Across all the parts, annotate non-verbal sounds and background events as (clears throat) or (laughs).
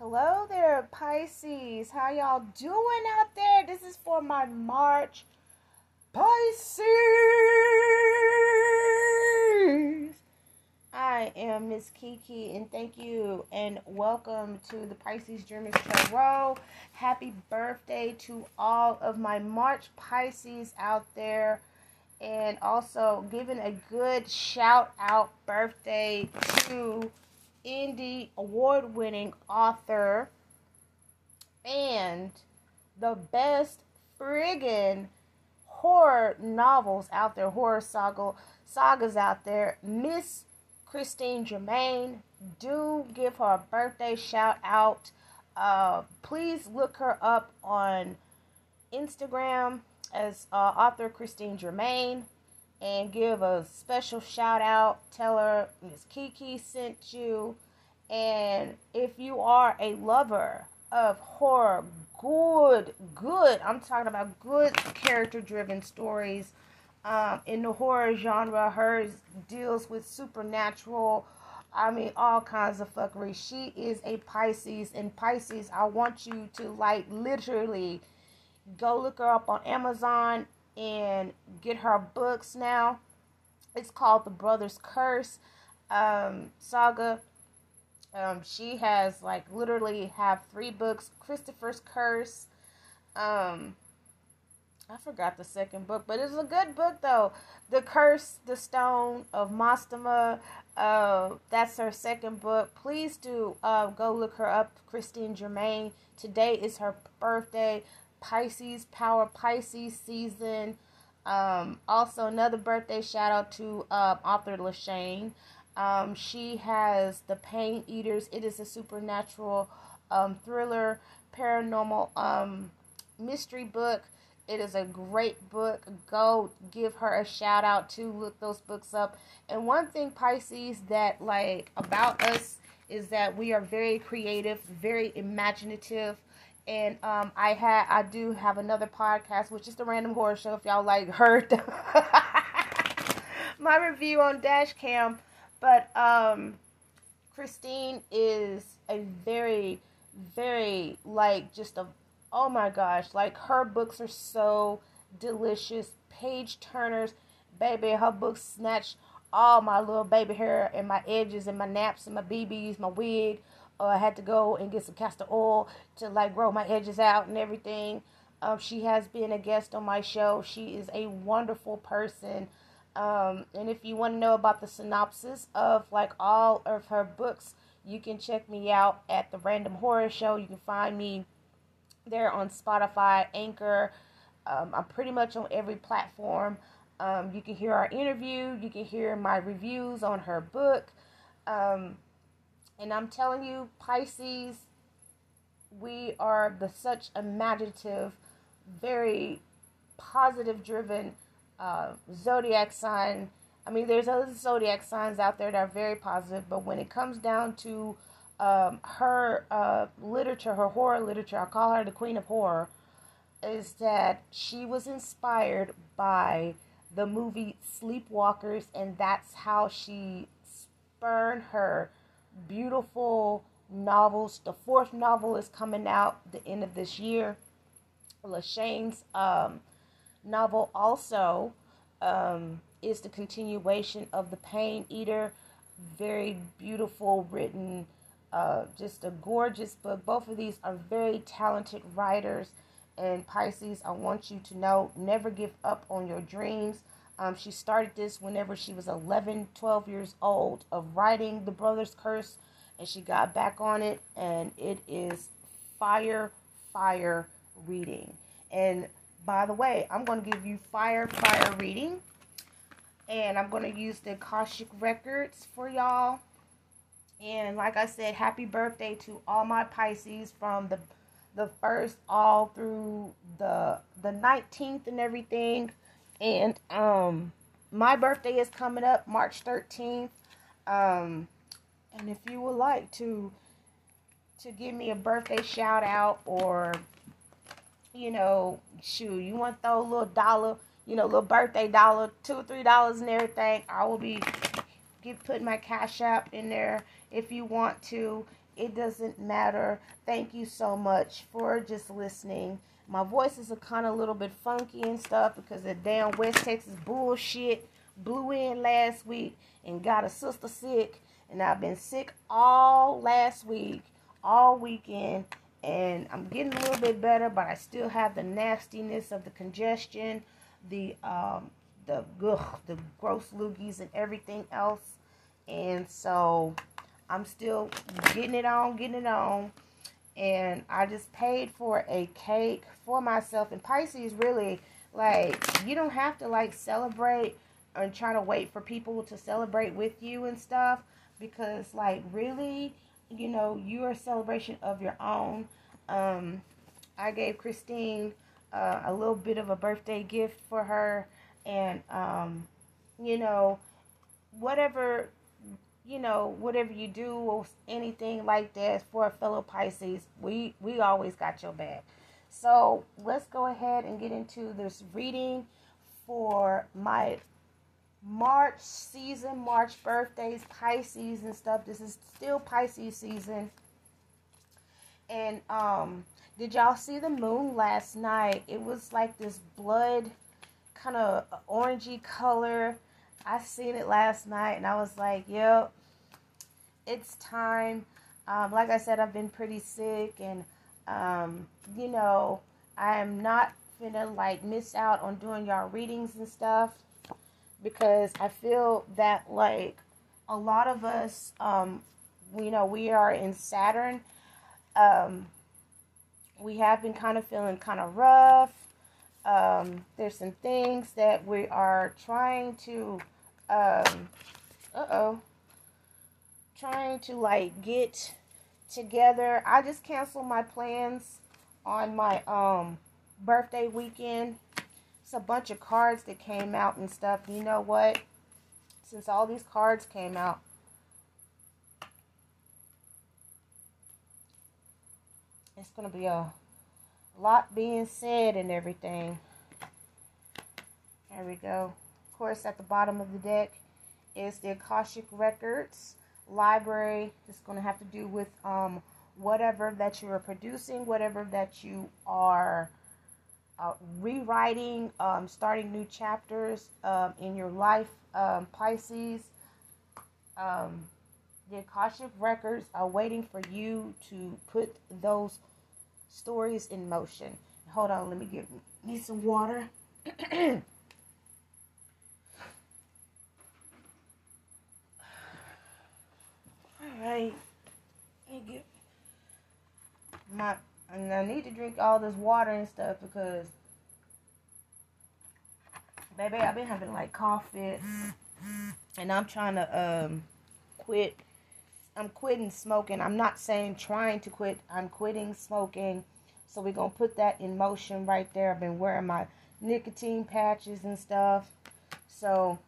Hello there, Pisces. How y'all doing out there? This is for my March Pisces. I am Miss Kiki, and thank you and welcome to the Pisces Dreamers Tarot. Happy birthday to all of my March Pisces out there, and also giving a good shout out birthday to Indie award winning author and the best friggin' horror novels out there, horror saga sagas out there, Miss Christine Germain. Do give her a birthday shout out. Uh, please look her up on Instagram as uh, author Christine Germain and give a special shout out. Tell her Miss Kiki sent you. And if you are a lover of horror, good, good, I'm talking about good character driven stories um, in the horror genre. Hers deals with supernatural. I mean, all kinds of fuckery. She is a Pisces, and Pisces, I want you to like literally go look her up on Amazon and get her books now. It's called The Brothers Curse um, Saga. Um, she has like literally have three books. Christopher's Curse. Um, I forgot the second book, but it's a good book though. The Curse, the Stone of Mastema. Uh, that's her second book. Please do uh, go look her up, Christine Germain. Today is her birthday. Pisces Power Pisces season. Um, also, another birthday shout out to uh, author Lashane. Um, she has The Pain Eaters. It is a supernatural um, thriller, paranormal um, mystery book. It is a great book. Go give her a shout out to look those books up. And one thing, Pisces, that like about us is that we are very creative, very imaginative and um, I had I do have another podcast, which is the Random Horror Show. If y'all like heard (laughs) my review on Dashcam, but um, Christine is a very, very like just a oh my gosh, like her books are so delicious, page turners, baby. Her books snatch all my little baby hair and my edges and my naps and my BBs, my wig uh, I had to go and get some castor oil to like grow my edges out and everything. Um, she has been a guest on my show. She is a wonderful person. Um, and if you want to know about the synopsis of like all of her books, you can check me out at the Random Horror Show. You can find me there on Spotify, Anchor. Um, I'm pretty much on every platform. Um, you can hear our interview. You can hear my reviews on her book. Um, and I'm telling you, Pisces, we are the such imaginative, very positive driven uh, zodiac sign. I mean, there's other zodiac signs out there that are very positive, but when it comes down to um, her uh, literature, her horror literature, I call her the queen of horror, is that she was inspired by the movie Sleepwalkers, and that's how she spurned her beautiful novels. The fourth novel is coming out the end of this year. Lashane's um, novel also um, is the continuation of The Pain Eater. Very beautiful written, uh, just a gorgeous book. Both of these are very talented writers. And Pisces, I want you to know never give up on your dreams. Um, she started this whenever she was 11, 12 years old of writing The Brothers Curse, and she got back on it, and it is fire, fire reading. And by the way, I'm going to give you fire, fire reading, and I'm going to use the Akashic Records for y'all. And like I said, happy birthday to all my Pisces from the the first all through the the 19th and everything. And um my birthday is coming up March 13th. Um and if you would like to to give me a birthday shout out or you know, shoot, you want to throw a little dollar, you know, little birthday dollar, two or three dollars and everything, I will be get put my cash app in there if you want to. It doesn't matter. Thank you so much for just listening. My voice is a kind of little bit funky and stuff because the damn West Texas bullshit blew in last week and got a sister sick. And I've been sick all last week, all weekend, and I'm getting a little bit better, but I still have the nastiness of the congestion, the um, the ugh, the gross loogies and everything else. And so I'm still getting it on, getting it on. And I just paid for a cake for myself. And Pisces really like you don't have to like celebrate and try to wait for people to celebrate with you and stuff because like really you know you're a celebration of your own um, i gave christine uh, a little bit of a birthday gift for her and um, you know whatever you know whatever you do or anything like that for a fellow pisces we we always got your back. So let's go ahead and get into this reading for my march season march birthdays pisces and stuff. This is still pisces season. And um did y'all see the moon last night? It was like this blood kind of orangey color. I seen it last night and I was like, yep, it's time. Um, like I said, I've been pretty sick and, um, you know, I am not gonna like miss out on doing y'all readings and stuff because I feel that like a lot of us, um, you know, we are in Saturn. Um, we have been kind of feeling kind of rough um, there's some things that we are trying to, um, uh oh, trying to like get together. I just canceled my plans on my um birthday weekend. It's a bunch of cards that came out and stuff. You know what? Since all these cards came out, it's gonna be a lot being said and everything. There we go. Of course, at the bottom of the deck is the Akashic Records library. It's going to have to do with um, whatever that you are producing, whatever that you are uh, rewriting, um, starting new chapters um, in your life, um, Pisces. Um, the Akashic Records are waiting for you to put those stories in motion. Hold on, let me get me some water. (clears throat) All right. Let me my and I need to drink all this water and stuff because baby I've been having like cough fits and I'm trying to um quit I'm quitting smoking. I'm not saying trying to quit. I'm quitting smoking. So we're going to put that in motion right there. I've been wearing my nicotine patches and stuff. So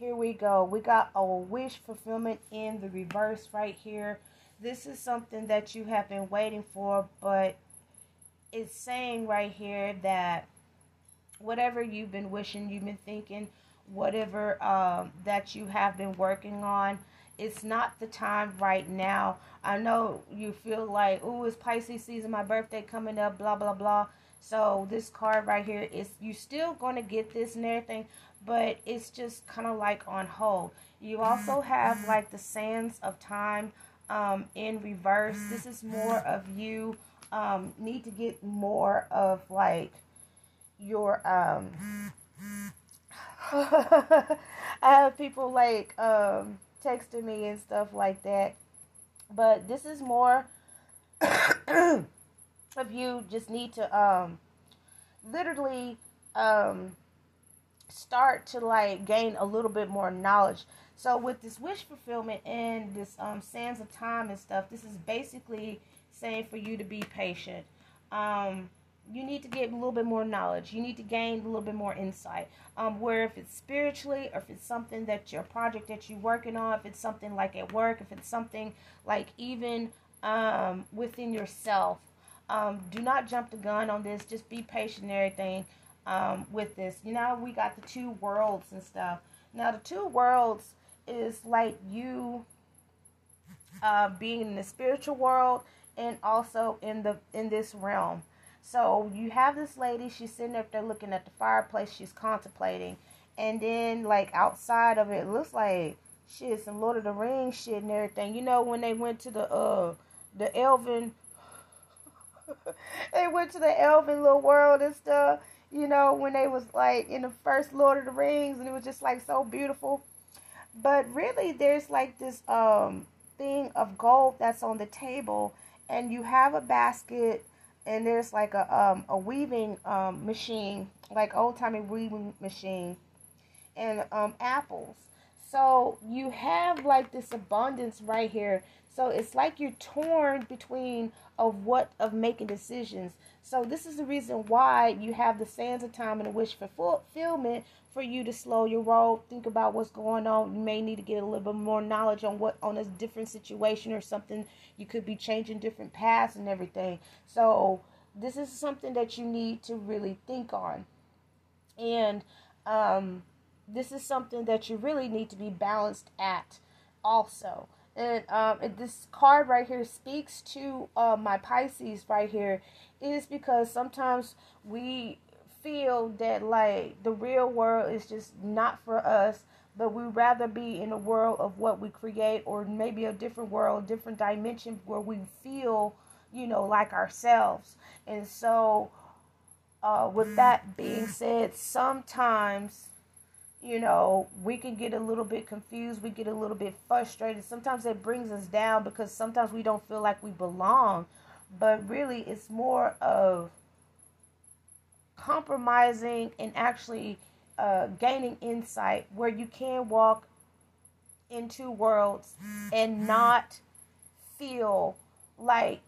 here we go. We got a wish fulfillment in the reverse right here. This is something that you have been waiting for, but it's saying right here that whatever you've been wishing, you've been thinking, whatever um, that you have been working on, it's not the time right now. I know you feel like, oh, it's Pisces season, my birthday coming up, blah, blah, blah. So this card right here is you still to get this and everything, but it's just kind of like on hold. You also have like the sands of time um, in reverse. This is more of you um, need to get more of like your um (laughs) I have people like um texting me and stuff like that. But this is more (coughs) of you just need to um literally um start to like gain a little bit more knowledge. So with this wish fulfillment and this um sands of time and stuff, this is basically saying for you to be patient. Um you need to get a little bit more knowledge. You need to gain a little bit more insight. Um, where if it's spiritually, or if it's something that your project that you're working on, if it's something like at work, if it's something like even um, within yourself, um, do not jump the gun on this. Just be patient and everything um, with this. You know, we got the two worlds and stuff. Now, the two worlds is like you uh, being in the spiritual world and also in the in this realm. So you have this lady, she's sitting up there looking at the fireplace, she's contemplating, and then like outside of it, it looks like shit, some Lord of the Rings shit and everything. You know when they went to the uh the Elven (laughs) they went to the Elven little world and stuff, you know, when they was like in the first Lord of the Rings and it was just like so beautiful. But really there's like this um thing of gold that's on the table and you have a basket and there's like a um a weaving um machine, like old timey weaving machine and um apples. So you have like this abundance right here. So it's like you're torn between of what of making decisions. So this is the reason why you have the sands of time and a wish for fulfillment for you to slow your roll, think about what's going on. You may need to get a little bit more knowledge on what on a different situation or something. You could be changing different paths and everything. So this is something that you need to really think on. And um, this is something that you really need to be balanced at also. And um, this card right here speaks to uh, my Pisces right here is because sometimes we feel that like the real world is just not for us but we rather be in a world of what we create or maybe a different world different dimension where we feel you know like ourselves. And so uh, with that being said sometimes you know we can get a little bit confused we get a little bit frustrated. Sometimes it brings us down because sometimes we don't feel like we belong. But really it's more of compromising and actually uh, gaining insight where you can walk in two worlds and not feel like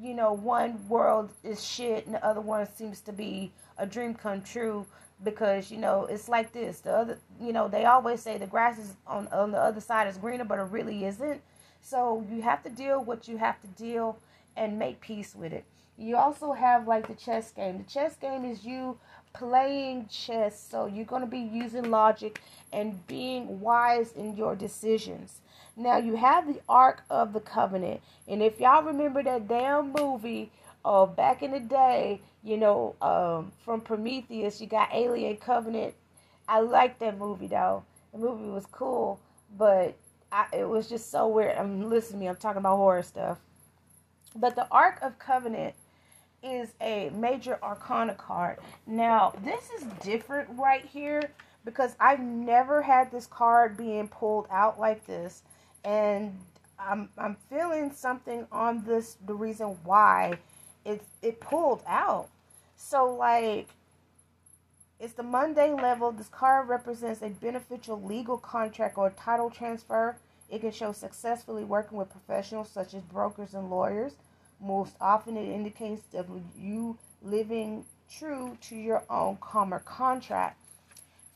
you know one world is shit and the other one seems to be a dream come true because you know it's like this. The other you know they always say the grass is on on the other side is greener but it really isn't. So you have to deal what you have to deal and make peace with it. You also have like the chess game. The chess game is you playing chess, so you're going to be using logic and being wise in your decisions. Now, you have the Ark of the Covenant, and if y'all remember that damn movie of back in the day, you know, um, from Prometheus, you got Alien Covenant. I like that movie though. The movie was cool, but I, it was just so weird. I'm listening to me. I'm talking about horror stuff. But the Ark of Covenant is a major arcana card. Now, this is different right here because I've never had this card being pulled out like this. And I'm I'm feeling something on this the reason why it it pulled out. So like it's the mundane level. This card represents a beneficial legal contract or title transfer. It can show successfully working with professionals such as brokers and lawyers. Most often, it indicates that you living true to your own karma contract,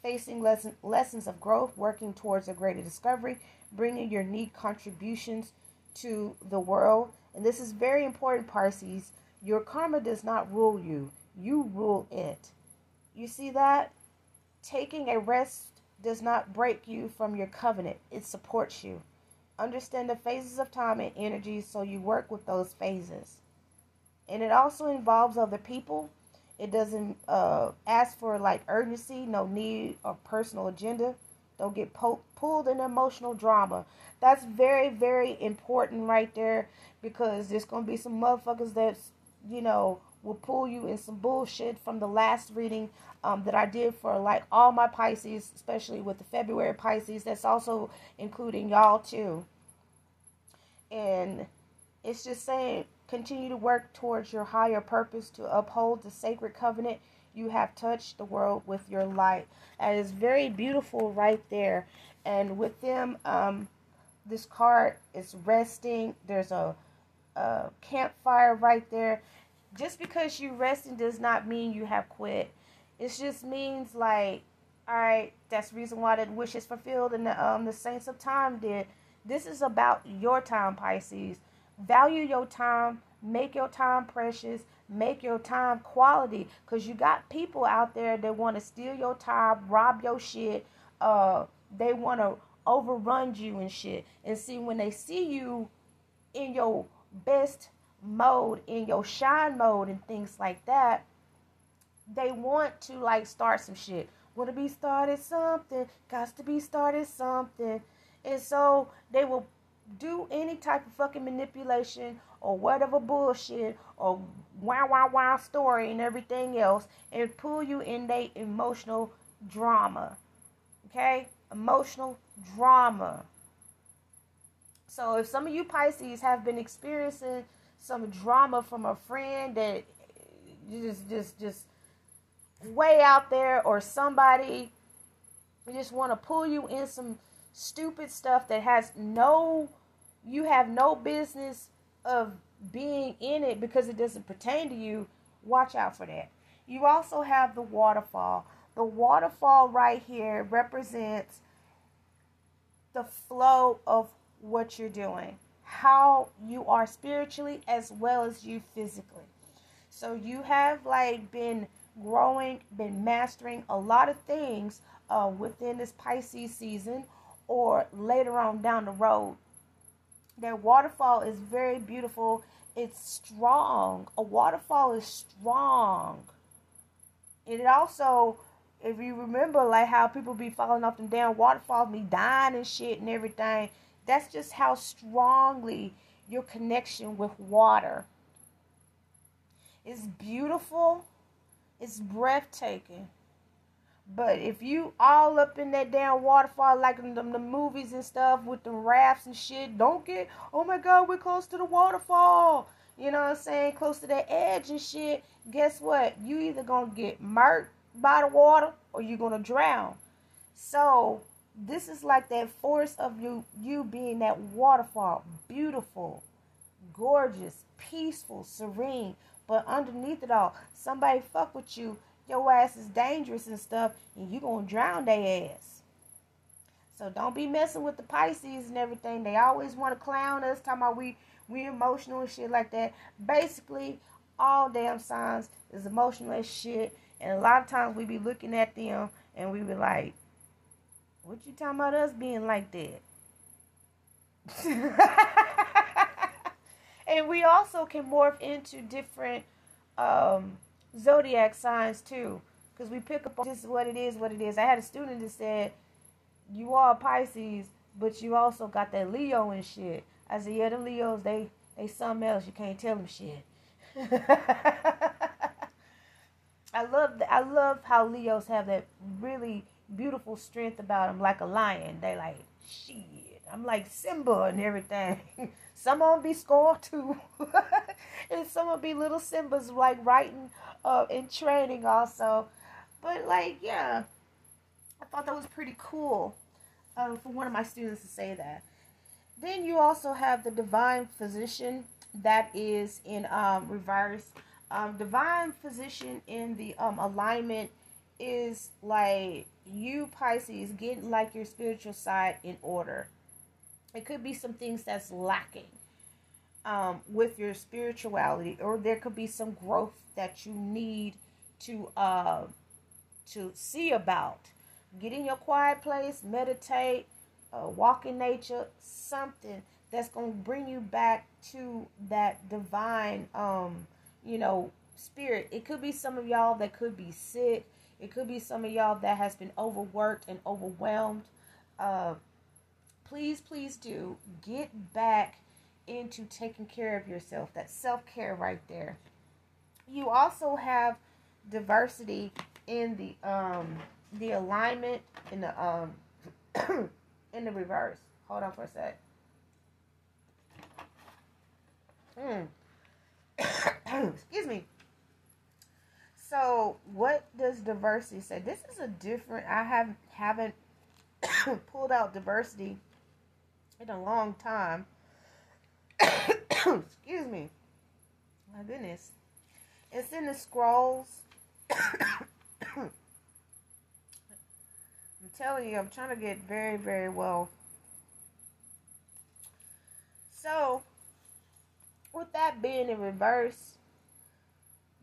facing lesson, lessons of growth, working towards a greater discovery, bringing your unique contributions to the world. And this is very important, Pisces. Your karma does not rule you, you rule it. You see that? Taking a rest does not break you from your covenant, it supports you. Understand the phases of time and energy so you work with those phases. And it also involves other people. It doesn't uh, ask for like urgency, no need or personal agenda. Don't get po- pulled in emotional drama. That's very, very important right there because there's going to be some motherfuckers that's, you know, will pull you in some bullshit from the last reading um, that I did for like all my Pisces, especially with the February Pisces. That's also including y'all too. And it's just saying continue to work towards your higher purpose to uphold the sacred covenant you have touched the world with your light. That is very beautiful right there. And with them, um, this card is resting. There's a, a campfire right there just because you're resting does not mean you have quit. It just means like, all right, that's the reason why the wish is fulfilled and the um the sands of time did. This is about your time, Pisces. Value your time, make your time precious, make your time quality. Cause you got people out there that want to steal your time, rob your shit. Uh, they want to overrun you and shit. And see, when they see you in your best mode, in your shine mode, and things like that, they want to like start some shit. Want to be started something, got to be started something. And so they will do any type of fucking manipulation or whatever bullshit or wow wow wow story and everything else and pull you in their emotional drama. Okay? Emotional drama. So if some of you Pisces have been experiencing some drama from a friend that just just just way out there or somebody just want to pull you in some stupid stuff that has no you have no business of being in it because it doesn't pertain to you watch out for that. You also have the waterfall. The waterfall right here represents the flow of what you're doing how you are spiritually as well as you physically so you have like been growing been mastering a lot of things uh, within this pisces season or later on down the road. Their waterfall is very beautiful. It's strong. A waterfall is strong. And it also, if you remember, like how people be falling off them damn waterfalls, be dying and shit and everything. That's just how strongly your connection with water. is beautiful. It's breathtaking. But if you all up in that damn waterfall like in the, the movies and stuff with the rafts and shit, don't get, oh my God, we're close to the waterfall. You know what I'm saying? Close to the edge and shit. Guess what? You either gonna get murked by the water or you're gonna drown. So this is like that force of you you being that waterfall. Beautiful, gorgeous, peaceful, serene. But underneath it all, somebody fuck with you your ass is dangerous and stuff, and you gonna drown their ass. So don't be messing with the Pisces and everything. They always want to clown us, talking about we we emotional and shit like that. Basically, all damn signs is emotional shit. And a lot of times we be looking at them and we be like, What you talking about us being like that? (laughs) and we also can morph into different um zodiac signs too, because we pick up just what it is, what it is. I had a student that said, "You are Pisces, but you also got that Leo and shit." I said, "Yeah, the Leos, they they something else. You can't tell them shit." (laughs) I love the, I love how Leos have that really beautiful strength about them, like a lion. They like shit. I'm like Simba and everything. (laughs) some of them be scorned too, (laughs) and some of be little Simbas like writing uh, in training also. But like, yeah, I thought that was pretty cool uh, for one of my students to say that. Then you also have the divine physician that is in um, reverse. Um, divine physician in the um, alignment is like you Pisces getting like your spiritual side in order. It could be some things that's lacking um, with your spirituality, or there could be some growth that you need to uh, to see about. Get in your quiet place, meditate, uh, walk in nature, something that's going to bring you back to that divine, um, you know, spirit. It could be some of y'all that could be sick. It could be some of y'all that has been overworked and overwhelmed. Uh, please, please do get back into taking care of yourself. That self care right there. You also have diversity in the um the alignment in the um (clears throat) in the reverse. Hold on for a sec. Mm. (coughs) Excuse me. So, what does diversity say? This is a different. I have haven't (coughs) pulled out diversity in a long time. (coughs) Excuse me. My goodness. It's in the scrolls. (coughs) I'm telling you, I'm trying to get very, very well. So, with that being in reverse,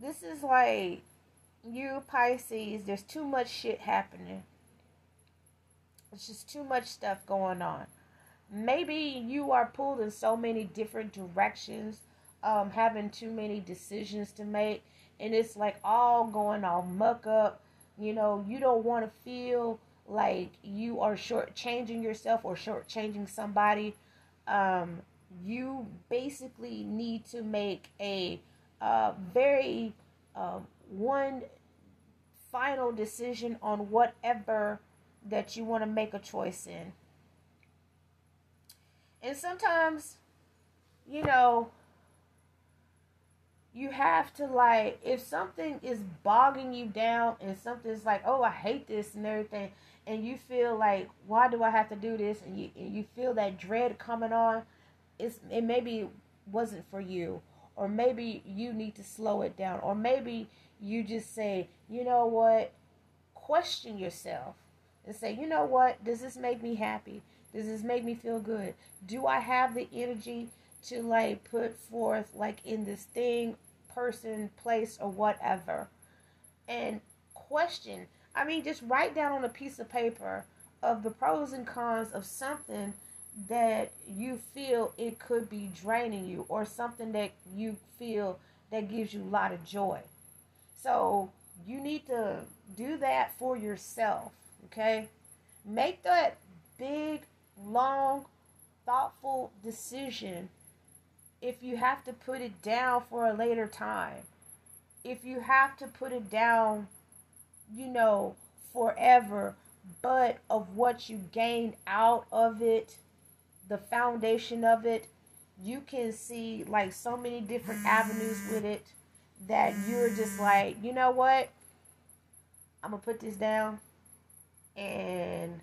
this is like you Pisces, there's too much shit happening. It's just too much stuff going on. Maybe you are pulled in so many different directions, um, having too many decisions to make, and it's like all going all muck up. You know, you don't want to feel like you are shortchanging yourself or shortchanging somebody. Um, you basically need to make a uh, very uh, one final decision on whatever that you want to make a choice in. And sometimes, you know, you have to like if something is bogging you down and something's like, oh, I hate this and everything, and you feel like, why do I have to do this? And you and you feel that dread coming on, it's it maybe wasn't for you, or maybe you need to slow it down, or maybe you just say, you know what, question yourself and say, you know what, does this make me happy? Does this make me feel good? Do I have the energy to like put forth like in this thing, person, place, or whatever? And question. I mean, just write down on a piece of paper of the pros and cons of something that you feel it could be draining you or something that you feel that gives you a lot of joy. So you need to do that for yourself, okay? Make that big, long, thoughtful decision if you have to put it down for a later time. If you have to put it down, you know, forever, but of what you gained out of it, the foundation of it, you can see like so many different avenues with it that you're just like, you know what? I'm gonna put this down and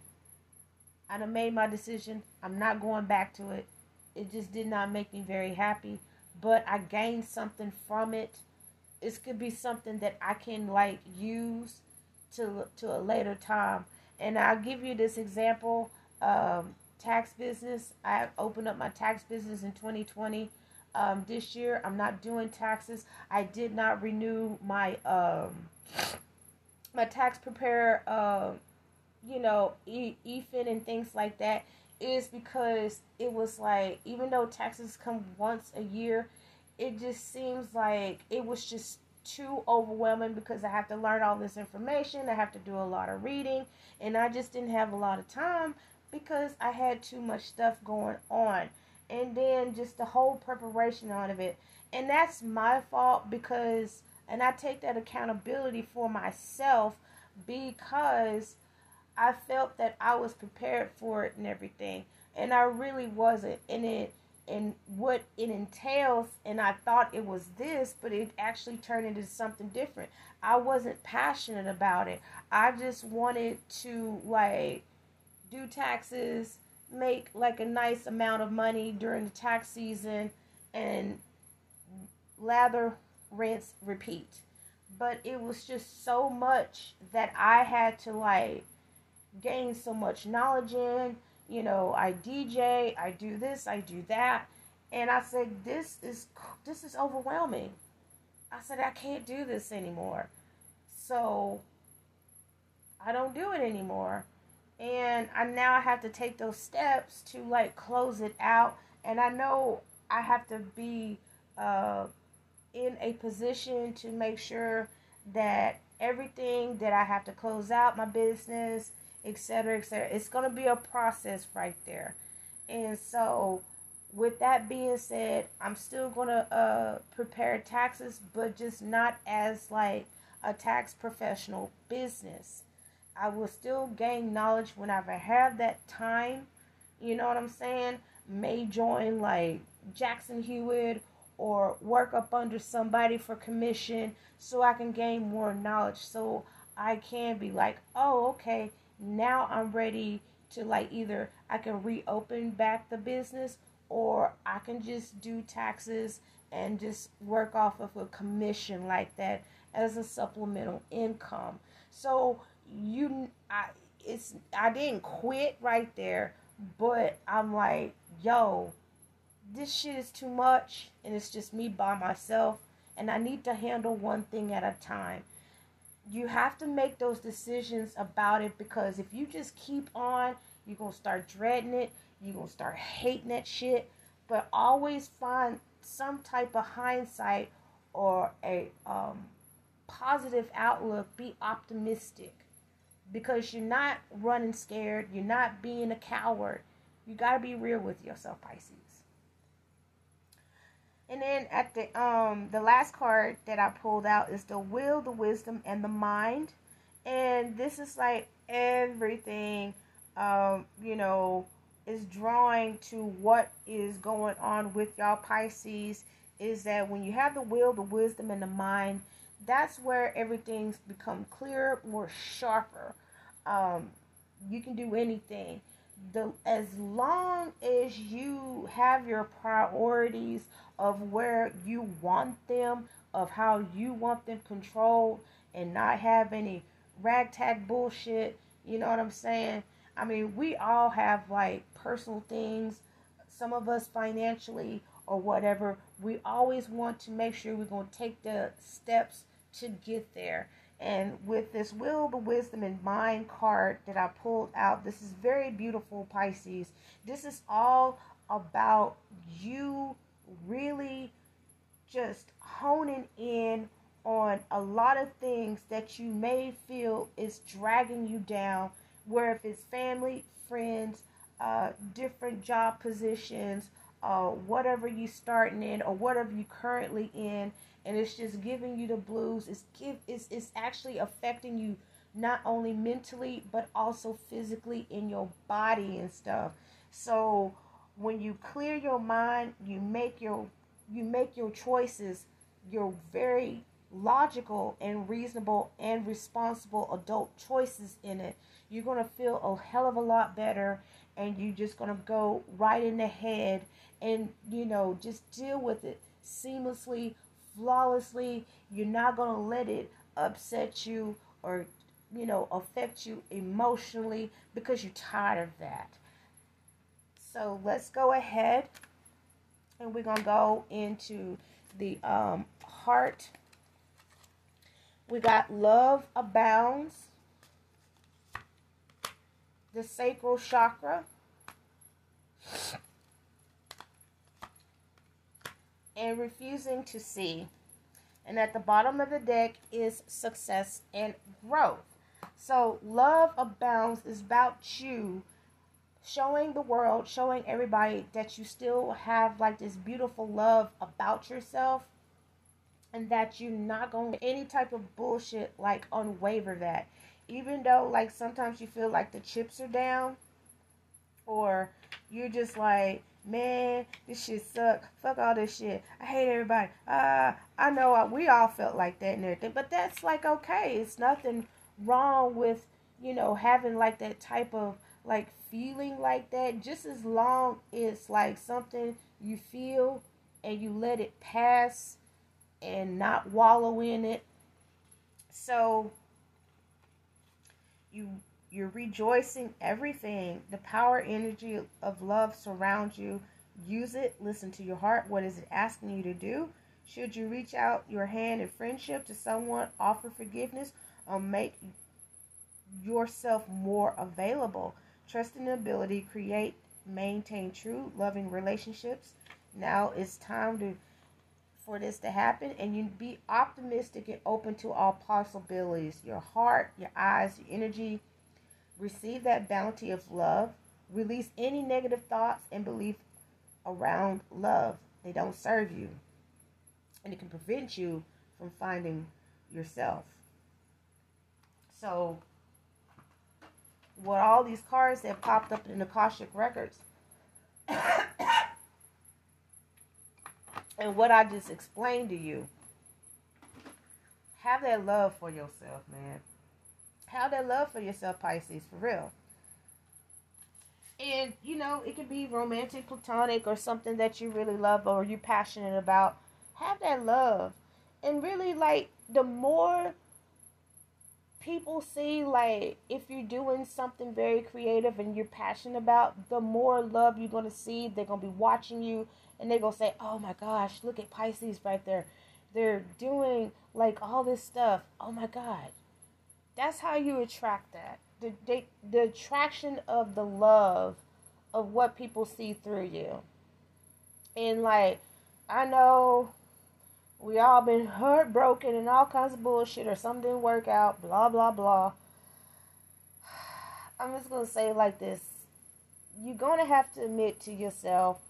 I done made my decision. I'm not going back to it. It just did not make me very happy. But I gained something from it. This could be something that I can like use to to a later time. And I'll give you this example. Um, tax business. I opened up my tax business in 2020 um, this year. I'm not doing taxes. I did not renew my um, my tax preparer, uh, you know, e- EFIN and things like that. Is because it was like even though taxes come once a year, it just seems like it was just too overwhelming because I have to learn all this information. I have to do a lot of reading, and I just didn't have a lot of time because I had too much stuff going on and then just the whole preparation out of it. And that's my fault because, and I take that accountability for myself because I felt that I was prepared for it and everything. And I really wasn't. And it, and what it entails, and I thought it was this, but it actually turned into something different. I wasn't passionate about it. I just wanted to, like, do taxes make like a nice amount of money during the tax season and lather, rinse, repeat. But it was just so much that I had to like gain so much knowledge in. You know, I DJ, I do this, I do that. And I said, this is this is overwhelming. I said, I can't do this anymore. So I don't do it anymore and I now I have to take those steps to like close it out. And I know I have to be uh, in a position to make sure that everything that I have to close out my business etc etc it's going to be a process right there. And so with that being said I'm still going to uh, prepare taxes but just not as like a tax professional business I will still gain knowledge whenever I have that time. You know what I'm saying? May join like Jackson Hewitt or work up under somebody for commission so I can gain more knowledge. So I can be like, oh, okay, now I'm ready to like either I can reopen back the business or I can just do taxes and just work off of a commission like that as a supplemental income. So you I it's I didn't quit right there, but I'm like, yo, this shit is too much and it's just me by myself and I need to handle one thing at a time. you have to make those decisions about it because if you just keep on, you're going to start dreading it. You're going to start hating that shit. But always find some type of hindsight or a um, positive outlook. Be optimistic because you're not running scared. You're not being a coward. You got to be real with yourself, Pisces. And then at the um the last card that I pulled out is the will, the wisdom, and the mind. And this is like everything um, you know, is drawing to what is going on with y'all Pisces is that when you have the will, the wisdom, and the mind, that's where everything's become clearer, more sharper. Um, you can do anything. The as long as you have your priorities of where you want them, of how you want them controlled, and not have any ragtag bullshit. You know what I'm saying? I mean, we all have like personal things, some of us financially or whatever. We always want to make sure we're going to take the steps to get there. And with this will, the wisdom, and mind card that I pulled out, this is very beautiful, Pisces. This is all about you really just honing in on a lot of things that you may feel is dragging you down where if it's family, friends, uh, different job positions, uh, whatever you're starting in or whatever you're currently in, and it's just giving you the blues. It's give it's it's actually affecting you not only mentally but also physically in your body and stuff. So when you clear your mind, you make your you make your choices. You're very logical and reasonable and responsible adult choices in it you're going to feel a hell of a lot better and you're just going to go right in the head and you know just deal with it seamlessly flawlessly you're not going to let it upset you or you know affect you emotionally because you're tired of that. So let's go ahead and we're going to go into the um, heart. We got love abounds. The sacral chakra. And refusing to see. And at the bottom of the deck is success and growth. So, love abounds is about you showing the world, showing everybody that you still have like this beautiful love about yourself and that you're not going to any type of bullshit like unwaver that even though like sometimes you feel like the chips are down or you're just like man this shit suck. Fuck all this shit. I hate everybody. Uh i know I, we all felt like that and everything but that's like okay. It's nothing wrong with you know having like that type of like feeling like that. Just as long as like something you feel and you let it pass and not wallow in it. So you you're rejoicing everything. The power energy of love surrounds you. Use it. Listen to your heart. What is it asking you to do? Should you reach out your hand in friendship to someone offer forgiveness or make yourself more available? Trust in ability. Create maintain true loving relationships. Now it's time to for this to happen and you be optimistic and open to all possibilities. Your heart your eyes your energy receive that bounty of love release any negative thoughts and belief around love they don't serve you and it can prevent you from finding yourself so what all these cards that popped up in the Akashic records (coughs) and what I just explained to you. Have that love for yourself, man. Have that love for yourself, Pisces, for real. And, you know, it can be romantic, platonic, or something that you really love or you're passionate about. Have that love. And really, like, the more people see, like, if you're doing something very creative and you're passionate about, the more love you're going to see. They're going to be watching you and they're going to say, "Oh my gosh, look at Pisces right there. They're doing like all this stuff. Oh my god." That's how you attract that. The, the, the attraction of the love of what people see through you. And like, I know we all been (laughs) heartbroken and all kinds of bullshit or something didn't work out, blah blah blah. (sighs) I'm just gonna say like this. You're gonna have to admit to yourself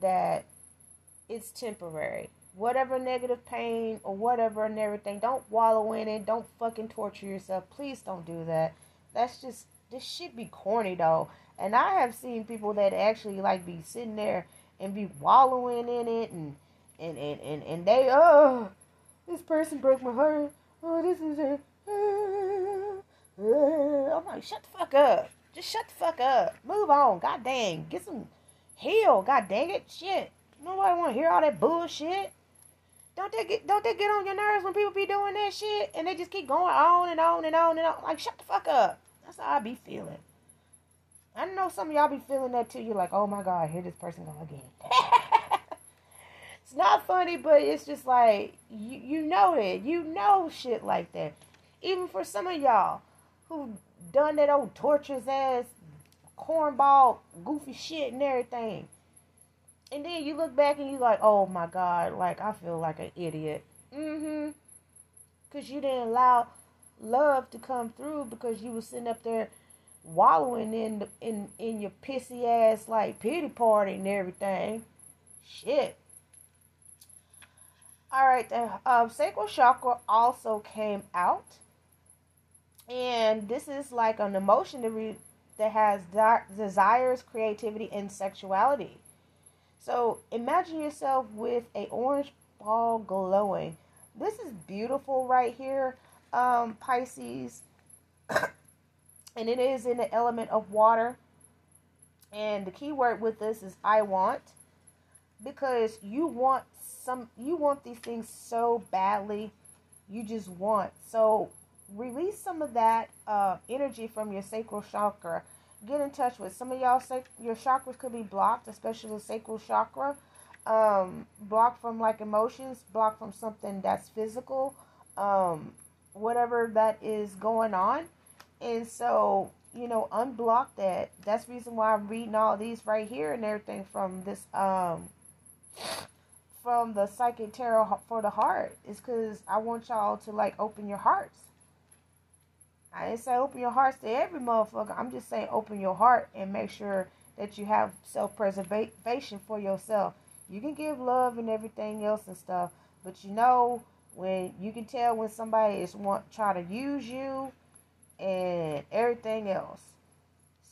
that it's temporary whatever negative pain or whatever and everything. Don't wallow in it. Don't fucking torture yourself. Please don't do that. That's just this shit be corny though. And I have seen people that actually like be sitting there and be wallowing in it and and and and, and they oh this person broke my heart. Oh this is it. Uh, I'm like shut the fuck up. Just shut the fuck up. Move on. God dang. Get some heal. God dang it. Shit. Nobody want to hear all that bullshit. Don't they get don't they get on your nerves when people be doing that shit and they just keep going on and on and on and on? Like shut the fuck up. That's how I be feeling. I know some of y'all be feeling that too. You're like, oh my god, here this person go again. (laughs) it's not funny, but it's just like you you know it. You know shit like that. Even for some of y'all who done that old torturous ass cornball goofy shit and everything and then you look back and you like, oh my god, like I feel like an idiot. Mm-hmm. Cause you didn't allow love to come through because you was sitting up there wallowing in the, in in your pissy ass like pity party and everything. Shit. All right, the um, sacral chakra also came out, and this is like an emotion that, re- that has de- desires, creativity, and sexuality. So imagine yourself with a orange ball glowing. This is beautiful right here, um, Pisces. (coughs) and it is in the element of water. And the key word with this is I want. Because you want some you want these things so badly. You just want. So release some of that uh, energy from your sacral chakra get in touch with. Some of y'all say your chakras could be blocked, especially the sacral chakra. Um, blocked from like emotions, blocked from something that's physical, um, whatever that is going on. And so, you know, unblock that. That's reason why I'm reading all these right here and everything from this um from the psychic tarot for the heart is because I want y'all to like open your hearts I didn't say open your hearts to every motherfucker. I'm just saying open your heart and make sure that you have self preservation for yourself. You can give love and everything else and stuff, but you know when you can tell when somebody is want try to use you and everything else.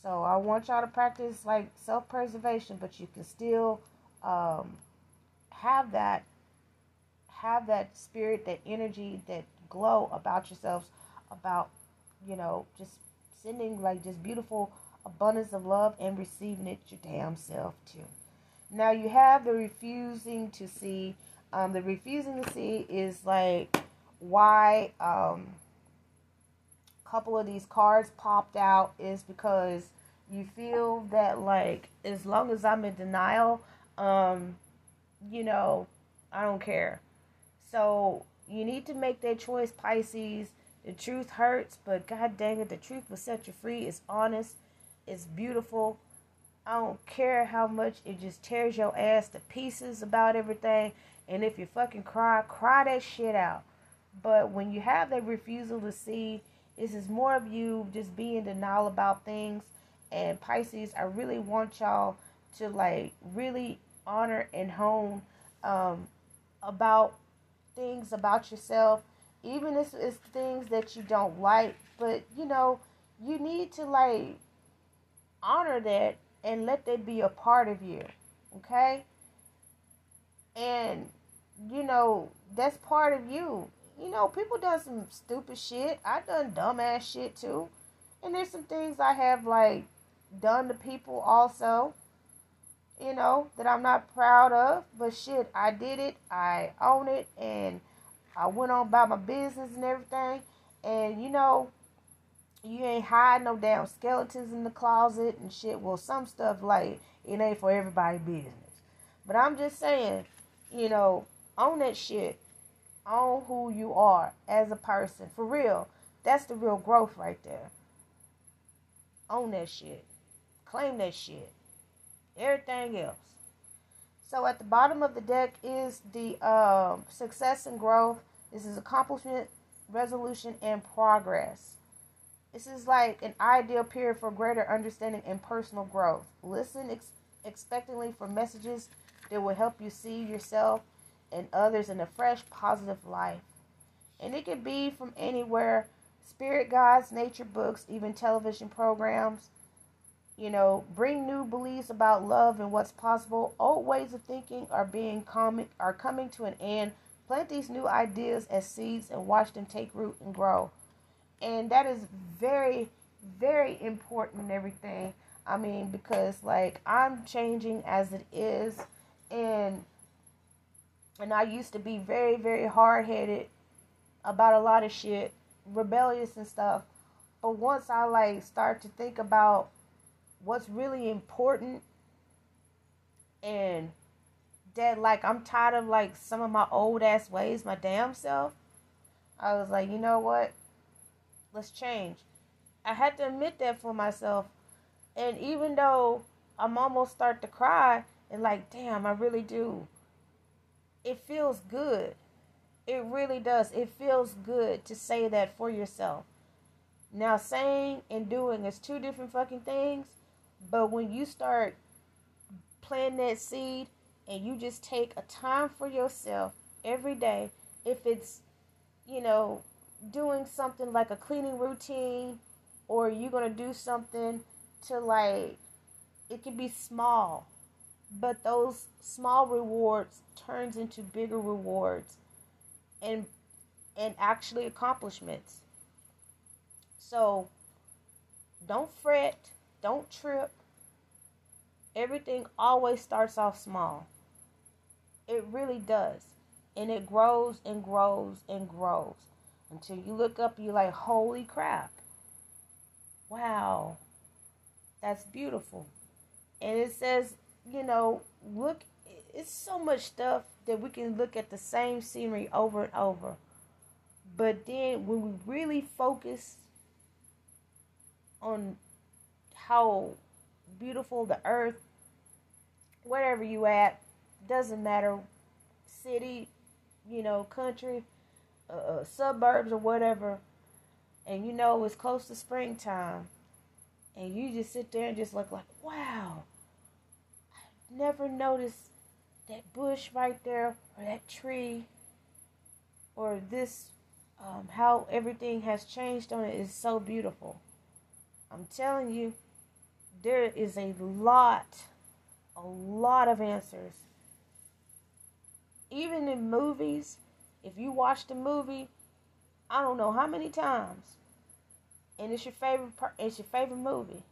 So I want y'all to practice like self preservation, but you can still um, have that have that spirit, that energy, that glow about yourselves, about you know, just sending like just beautiful abundance of love and receiving it your damn self too. Now you have the refusing to see. Um, the refusing to see is like why um, a couple of these cards popped out is because you feel that like as long as I'm in denial, um, you know, I don't care. So you need to make that choice, Pisces. The truth hurts, but god dang it, the truth will set you free. It's honest, it's beautiful. I don't care how much it just tears your ass to pieces about everything. And if you fucking cry, cry that shit out. But when you have that refusal to see, this is more of you just being denial about things. And Pisces, I really want y'all to like really honor and hone um, about things about yourself even if it's things that you don't like, but you know, you need to like honor that and let that be a part of you. Okay? And you know, that's part of you. You know, people done some stupid shit. I done dumbass shit too. And there's some things I have like done to people also. You know, that I'm not proud of. But shit, I did it. I own it and I went on about my business and everything. And you know, you ain't hide no damn skeletons in the closet and shit. Well, some stuff like it ain't for everybody business. But I'm just saying, you know, own that shit. Own who you are as a person. For real. that's the real growth right there. Own that shit. Claim that shit. Everything else. So at the bottom of the deck is the um, success and growth. This is accomplishment, resolution, and progress. This is like an ideal period for greater understanding and personal growth. Listen ex- expectantly for messages that will help you see yourself and others in a fresh, positive light. And it can be from anywhere spirit guides, nature books, even television programs. You know, bring new beliefs about love and what's possible. Old ways of thinking are being com- are coming to an end. Plant these new ideas as seeds and watch them take root and grow. And that is very, very important and everything. I mean, because like I'm changing as it is and and I used to be very, very hard headed about a lot of shit, rebellious and stuff. But once I like start to think about what's really important and that like I'm tired of like some of my old ass ways, my damn self, I was like, you know what? Let's change. I had to admit that for myself. And even though I'm almost start to cry and like, damn, I really do. It feels good. It really does. It feels good to say that for yourself. Now, saying and doing is two different fucking things, but when you start planting that seed and you just take a time for yourself every day, if it's, you know, doing something like a cleaning routine or you're going to do something to like, it can be small, but those small rewards turns into bigger rewards and and actually accomplishments. So don't fret, don't trip. Everything always starts off small. It really does. And it grows and grows and grows until you look up you're like, holy crap. Wow. That's beautiful. And it says, you know, look, it's so much stuff that we can look at the same scenery over and over. But then when we really focus on how beautiful the earth, wherever you at, doesn't matter, city, you know, country, uh, uh suburbs or whatever, and you know it's close to springtime, and you just sit there and just look like, wow, I never noticed that bush right there or that tree or this um, how everything has changed on it is so beautiful. I'm telling you there is a lot a lot of answers even in movies if you watch the movie i don't know how many times and it's your favorite part it's your favorite movie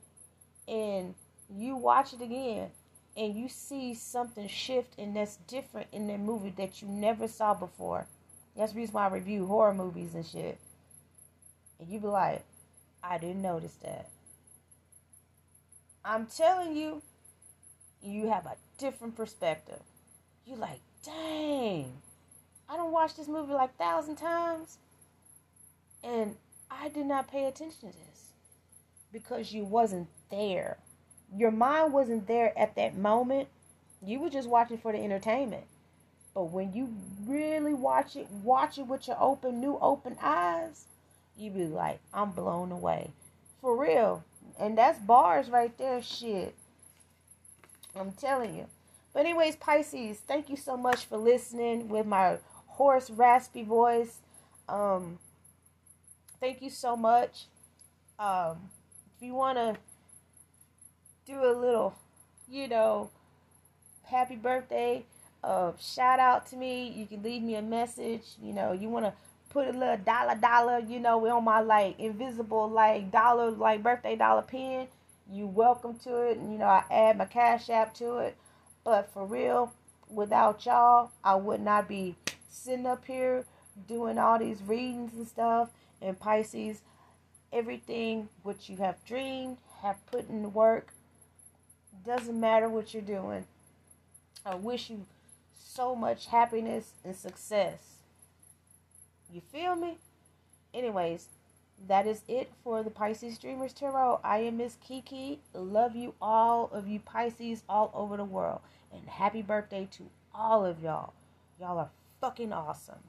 and you watch it again and you see something shift and that's different in that movie that you never saw before. That's the reason why I review horror movies and shit. And you be like, I didn't notice that. I'm telling you, you have a different perspective. You like, dang, I don't watch this movie like thousand times. And I did not pay attention to this because you wasn't there your mind wasn't there at that moment. You were just watching for the entertainment. But when you really watch it, watch it with your open, new open eyes, you be like, I'm blown away. For real. And that's bars right there, shit. I'm telling you. But anyways, Pisces, thank you so much for listening with my hoarse, raspy voice. Um, thank you so much. Um, if you want to do a little, you know, happy birthday, uh, shout out to me. You can leave me a message. You know, you want to put a little dollar dollar, you know, on my like invisible like dollar like birthday dollar pin. You welcome to it, and you know I add my cash app to it. But for real, without y'all, I would not be sitting up here doing all these readings and stuff. And Pisces, everything which you have dreamed, have put in work, doesn't matter what you're doing. I wish you so much happiness and success. You feel me? Anyways, that is it for the Pisces Dreamers Tarot. I am Miss Kiki. Love you all of you Pisces all over the world. And happy birthday to all of y'all. Y'all are fucking awesome.